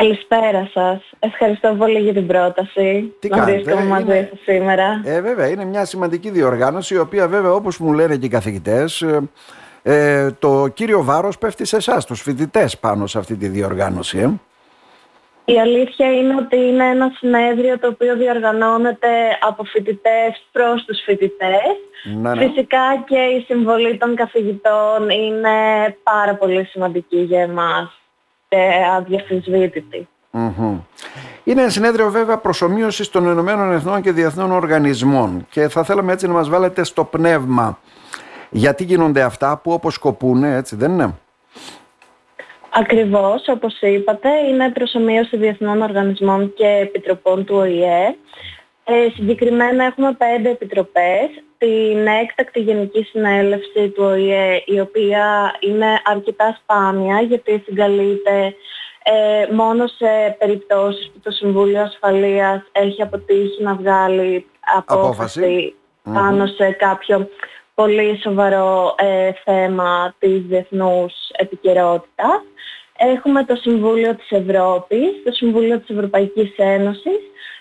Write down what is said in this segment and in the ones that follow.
Καλησπέρα σας. Ευχαριστώ πολύ για την πρόταση. Τι να κάνετε, βρίσκομαι μαζί είναι- σας σήμερα. Ε, βέβαια, είναι μια σημαντική διοργάνωση, η οποία βέβαια όπως μου λένε και οι καθηγητές, ε, ε, το κύριο βάρος πέφτει σε εσάς, τους φοιτητές πάνω σε αυτή τη διοργάνωση. Ε. Η αλήθεια είναι ότι είναι ένα συνέδριο το οποίο διοργανώνεται από φοιτητές προς τους φοιτητές. Ναι, ναι. Φυσικά και η συμβολή των καθηγητών είναι πάρα πολύ σημαντική για εμάς και αδιαφυσβήτητη. Μμμ. Είναι ένα συνέδριο βέβαια προσωμείωσης των Ηνωμένων Εθνών και διεθνών οργανισμών και θα θέλαμε έτσι να μας βάλετε στο πνεύμα γιατί γίνονται αυτά που όπως σκοπούν, έτσι δεν είναι; Ακριβώς, όπως είπατε, είναι προσωμείωση διεθνών οργανισμών και επιτροπών του ΟΗΕ. Ε, συγκεκριμένα έχουμε πέντε επιτροπές. Την έκτακτη Γενική Συνέλευση του ΟΗΕ, η οποία είναι αρκετά σπάνια γιατί συγκαλείται ε, μόνο σε περιπτώσεις που το Συμβούλιο Ασφαλείας έχει αποτύχει να βγάλει Απόφαση. απόφαση πάνω σε κάποιο πολύ σοβαρό ε, θέμα της διεθνούς επικαιρότητας. Έχουμε το Συμβούλιο της Ευρώπης, το Συμβούλιο της Ευρωπαϊκής Ένωσης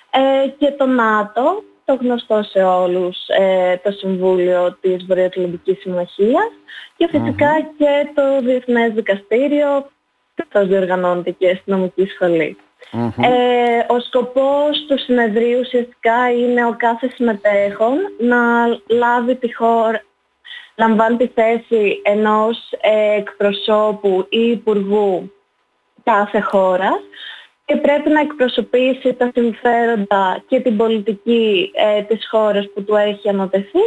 ε, και το ΝΑΤΟ, το γνωστό σε όλους ε, το Συμβούλιο της Βορειοατλαντικής Συμμαχίας και φυσικά και το Διεθνές Δικαστήριο, αυτό διοργανώνεται και στην νομική σχολή. Μμμ. Ε, ο σκοπός του συνεδρίου ουσιαστικά είναι ο κάθε συμμετέχον να λάβει τη χώρα, λαμβάνει τη θέση ενός ε, εκπροσώπου ή υπουργού κάθε χώρας και πρέπει να εκπροσωπήσει τα συμφέροντα και την πολιτική ε, της χώρας που του έχει ανατεθεί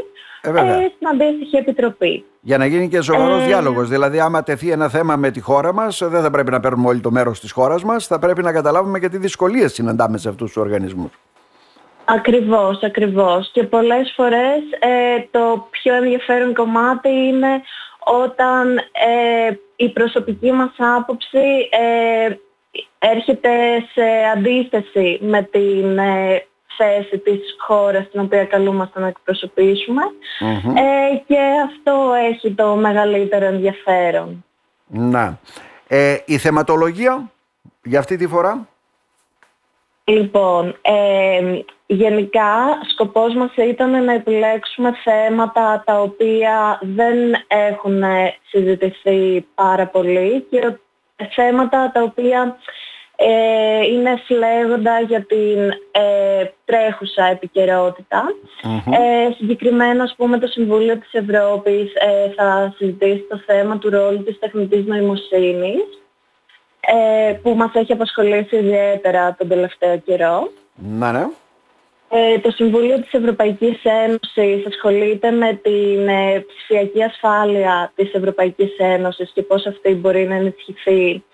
Ε, βέβαια. ε, στην αντίστοιχη επιτροπή. Για να γίνει και σοβαρός Ε, διάλογος. Δηλαδή, άμα τεθεί ένα θέμα με τη χώρα μας, δεν θα πρέπει να παίρνουμε όλοι το μέρος της χώρας μας, θα πρέπει να καταλάβουμε και τι δυσκολίες συναντάμε σε αυτούς τους οργανισμούς. Ακριβώς, ακριβώς. Και πολλές φορές ε, το πιο ενδιαφέρον κομμάτι είναι όταν ε, η προσωπική μας άποψη ε, έρχεται σε αντίθεση με την ε, θέση της χώρας την οποία καλούμαστε να εκπροσωπήσουμε Μμμ. ε, και αυτό έχει το μεγαλύτερο ενδιαφέρον. Να. Ε, η θεματολογία για αυτή τη φορά; Λοιπόν, ε, γενικά σκοπός μας ήταν να επιλέξουμε θέματα τα οποία δεν έχουν συζητηθεί πάρα πολύ και θέματα τα οποία ε, είναι φλέγοντα για την ε, τρέχουσα επικαιρότητα. Μμμ. Ε, συγκεκριμένα, ας πούμε, το Συμβούλιο της Ευρώπης ε, θα συζητήσει το θέμα του ρόλου της τεχνητής νοημοσύνης ε, που μας έχει απασχολήσει ιδιαίτερα τον τελευταίο καιρό. Να, ναι. Ε, το Συμβούλιο της Ευρωπαϊκής Ένωσης ασχολείται με την ε, ψηφιακή ασφάλεια της Ευρωπαϊκής Ένωσης και πώς αυτή μπορεί να ενισχυθεί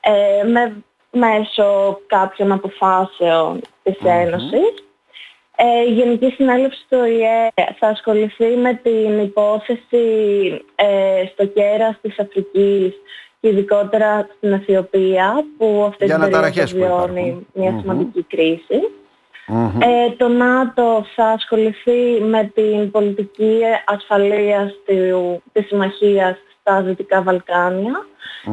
ε, με, μέσω κάποιων αποφάσεων της Ένωσης. Ε, η Γενική Συνέλευση του ΟΗΕ θα ασχοληθεί με την υπόθεση ε, στο κέρας της Αφρικής και ειδικότερα στην Αιθιοπία που αυτή Για την περίοδο αναταραχές που βιώνει υπάρχουν. μια Μμμ. σημαντική κρίση. Μμμ. Ε, το ΝΑΤΟ θα ασχοληθεί με την πολιτική ασφαλείας του, της συμμαχίας στα Δυτικά Βαλκάνια,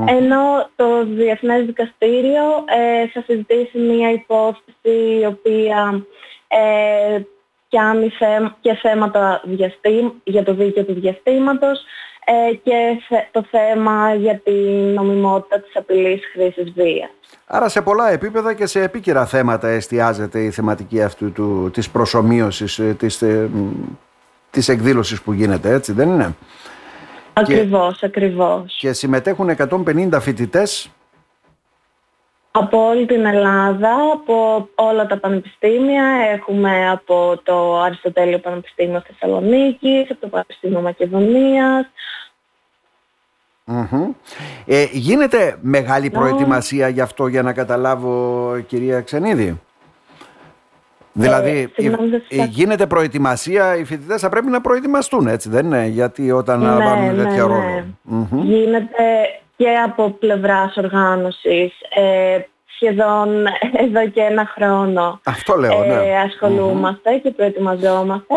ενώ το Διεθνές Δικαστήριο ε, θα συζητήσει μια υπόθεση η οποία ε, πιάνει θέ- και θέματα διαστήμ, για το δίκαιο του διαστήματος ε, και θε- το θέμα για την νομιμότητα της απειλής χρήσης βίας. Άρα σε πολλά επίπεδα και σε επίκαιρα θέματα εστιάζεται η θεματική αυτού του, της προσωμείωσης, ε, της, ε, μ, της εκδήλωσης που γίνεται, έτσι δεν είναι; Ακριβώς, ακριβώς. Και συμμετέχουν 150 φοιτητές. Από όλη την Ελλάδα, από όλα τα πανεπιστήμια, έχουμε από το Αριστοτέλειο Πανεπιστήμιο Θεσσαλονίκης, από το Πανεπιστήμιο Μακεδονίας. Μμμ. Ε, γίνεται μεγάλη προετοιμασία γι' αυτό για να καταλάβω κυρία Ξενίδη; Δηλαδή συγγνώμη, δεν ε, σας- γίνεται προετοιμασία, οι φοιτητές θα πρέπει να προετοιμαστούν έτσι δεν είναι, γιατί όταν Ναι, λαμβάνουν ναι, τέτοιο ναι. ρόλο. Μμμ. Γίνεται και από πλευράς οργάνωσης, ε, σχεδόν εδώ και ένα χρόνο. Αυτό λέω, ναι. ε, ασχολούμαστε και προετοιμαζόμαστε.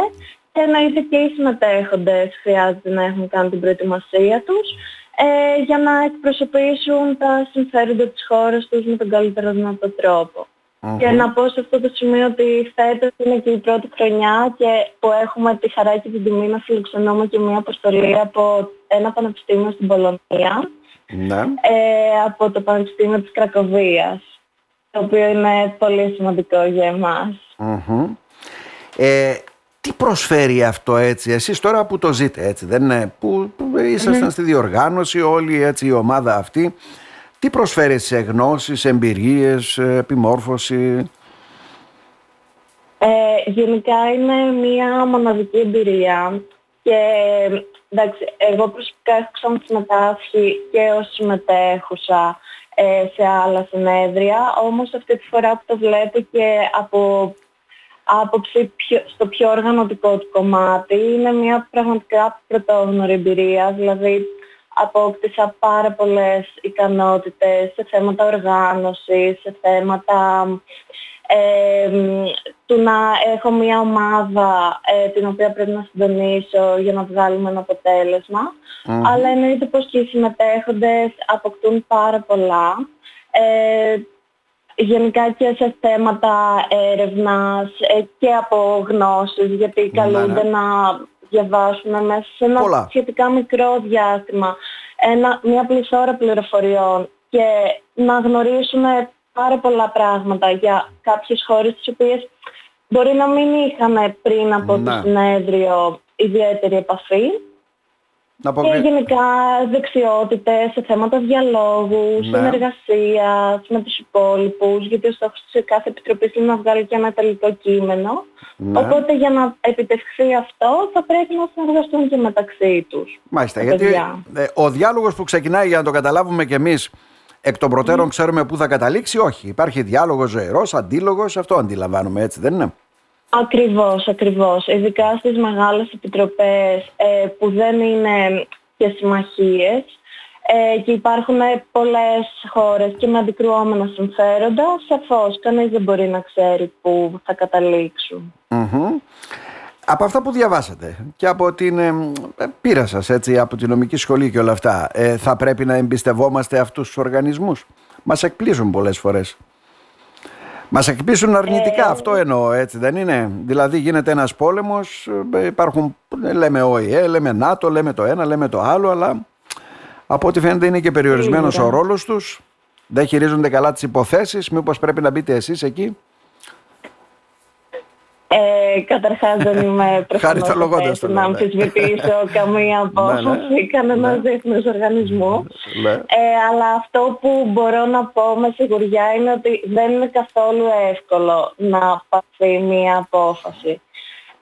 Και εννοείται και οι συμμετέχοντες χρειάζεται να έχουν κάνει την προετοιμασία τους. ε, για να εκπροσωπήσουν τα συμφέροντα της χώρας τους με τον καλύτερο δυνατό Και να πω σε αυτό το σημείο ότι φέτος είναι και η πρώτη χρονιά και που έχουμε τη χαρά και την τιμή να φιλοξενούμε και μια αποστολή από ένα πανεπιστήμιο στην Πολωνία. Ναι. Ε, από το Πανεπιστήμιο της Κρακοβίας, το οποίο είναι πολύ σημαντικό για εμάς. Ε, τι προσφέρει αυτό έτσι, εσείς τώρα που το ζείτε έτσι, δεν είναι, που, που ησασταν στη διοργάνωση όλη έτσι η ομάδα αυτή, τι προσφέρει σε γνώσεις, εμπειρίες, επιμόρφωση; Ε, γενικά είναι μια μοναδική εμπειρία και εντάξει, εγώ προσωπικά έχω ξανασυμμετάσχει και ως συμμετέχουσα ε, σε άλλα συνέδρια, όμως αυτή τη φορά που το βλέπω και από άποψη στο πιο οργανωτικό του κομμάτι είναι μια πραγματικά πρωτόγνωρη εμπειρία, δηλαδή απόκτησα πάρα πολλές ικανότητες σε θέματα οργάνωσης, σε θέματα ε, του να έχω μια ομάδα ε, την οποία πρέπει να συντονίσω για να βγάλουμε ένα Αλλά εννοείται πως και οι συμμετέχοντες αποκτούν πάρα πολλά. Ε, γενικά και σε θέματα έρευνας ε, και από γνώσεις, γιατί ναι, καλούνται ναι. να διαβάσουμε μέσα σε ένα σχετικά μικρό διάστημα ένα, μια πληθώρα πληροφοριών και να γνωρίσουμε πάρα πολλά πράγματα για κάποιες χώρες τις οποίες μπορεί να μην είχαμε πριν από το ναι. συνέδριο ιδιαίτερη επαφή να Και γενικά δεξιότητες σε θέματα διαλόγου, ναι. συνεργασίας με τους υπόλοιπους, γιατί ο στόχος της κάθε επιτροπής είναι να βγάλει και ένα τελικό κείμενο. Ναι. Οπότε για να επιτευχθεί αυτό θα πρέπει να συνεργαστούν και μεταξύ τους. Μάλιστα, γιατί ε, ο διάλογος που ξεκινάει για να το καταλάβουμε κι εμείς εκ των προτέρων ξέρουμε πού θα καταλήξει, όχι. Υπάρχει διάλογος ζωηρός, αντίλογος, αυτό αντιλαμβάνουμε έτσι δεν είναι; Ακριβώς, ακριβώς. Ειδικά στις μεγάλες επιτροπές ε, που δεν είναι και συμμαχίες ε, και υπάρχουν πολλές χώρες και με αντικρουόμενα συμφέροντα, σαφώς κανείς δεν μπορεί να ξέρει πού θα καταληξουν Από αυτά που διαβάσατε και από την ε, πείρα σας, έτσι, από την νομική σχολή και όλα αυτά, ε, θα πρέπει να εμπιστευόμαστε αυτούς τους οργανισμούς; Μας εκπλήσουν πολλές φορές. Μας εκπίσουν αρνητικά, ε, αυτό εννοώ, έτσι δεν είναι; Δηλαδή γίνεται ένας πόλεμος, ε, υπάρχουν, λέμε ΟΗΕ, λέμε ΝΑΤΟ, λέμε το ένα, λέμε το άλλο, αλλά από ό,τι φαίνεται είναι και περιορισμένος ο ρόλος τους. Δεν χειρίζονται καλά τις υποθέσεις. Μήπως πρέπει να μπείτε εσείς εκεί; Ε, καταρχάς δεν είμαι προφανώς να αμφισβητήσω καμία απόφαση ναι, ναι. κανένας ναι. διεθνούς οργανισμού. Ναι. Ε, αλλά αυτό που μπορώ να πω με σιγουριά είναι ότι δεν είναι καθόλου εύκολο να πάρθει μία απόφαση.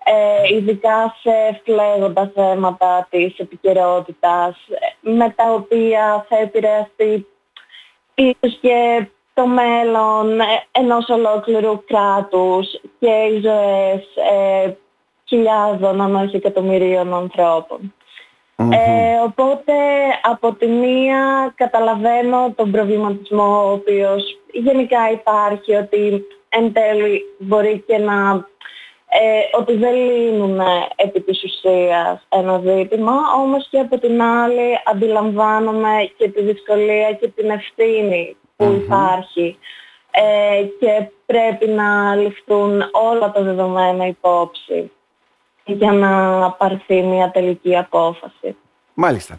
Ε, ειδικά σε φλέγοντα θέματα της επικαιρότητας, με τα οποία θα επηρεαστεί ίσως και το μέλλον ενός ολόκληρου κράτους και οι ζωές ε, χιλιάδων αν όχι εκατομμυρίων Ε, οπότε από τη μία καταλαβαίνω τον προβληματισμό ο οποίος γενικά υπάρχει ότι εν τέλει μπορεί και να ε, ότι δεν λύνουν επί της ουσίας ένα ζήτημα, όμως και από την άλλη αντιλαμβάνομαι και τη δυσκολία και την ευθύνη που υπάρχει ε, και πρέπει να ληφθούν όλα τα δεδομένα υπόψη για να πάρθει μια τελική απόφαση. Μάλιστα.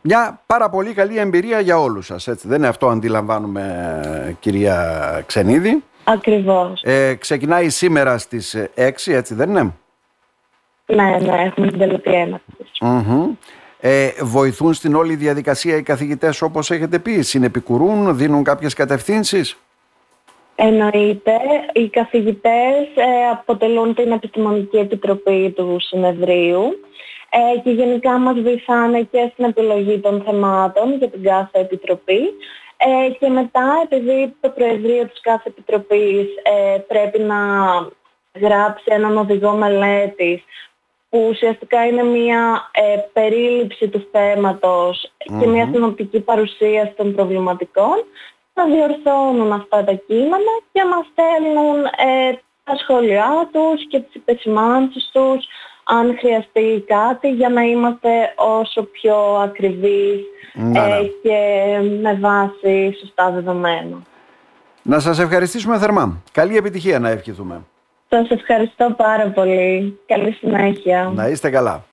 Μια πάρα πολύ καλή εμπειρία για όλους σας, έτσι. Δεν είναι αυτό αντιλαμβάνουμε κυρία Ξενίδη. Ακριβώς. Ε, ξεκινάει σήμερα στις 6, έτσι δεν είναι; Ναι, ναι, έχουμε την τελική ε, βοηθούν στην όλη διαδικασία οι καθηγητές όπως έχετε πει, συνεπικουρούν, δίνουν κάποιες κατευθύνσεις. Εννοείται, οι καθηγητές ε, αποτελούν την Επιστημονική Επιτροπή του Συνεδρίου ε, και γενικά μας βοηθάνε και στην επιλογή των θεμάτων για την κάθε επιτροπή. Ε, και μετά επειδή το Προεδρείο της κάθε επιτροπής ε, πρέπει να γράψει έναν οδηγό μελέτης που ουσιαστικά είναι μια ε, περίληψη του θεματος και μια συνοπτική παρουσίαση των προβληματικών, θα διορθώνουν αυτά τα κείμενα και μας στέλνουν ε, τα σχόλιά τους και τις επισημάνσεις τους αν χρειαστεί κάτι για να είμαστε όσο πιο ακριβείς Ναι, ναι. ε, και με βάση σωστά δεδομένα. Να σας ευχαριστήσουμε θερμά. Καλή επιτυχία να ευχηθούμε. Σας ευχαριστώ πάρα πολύ. Καλή συνέχεια. Να είστε καλά.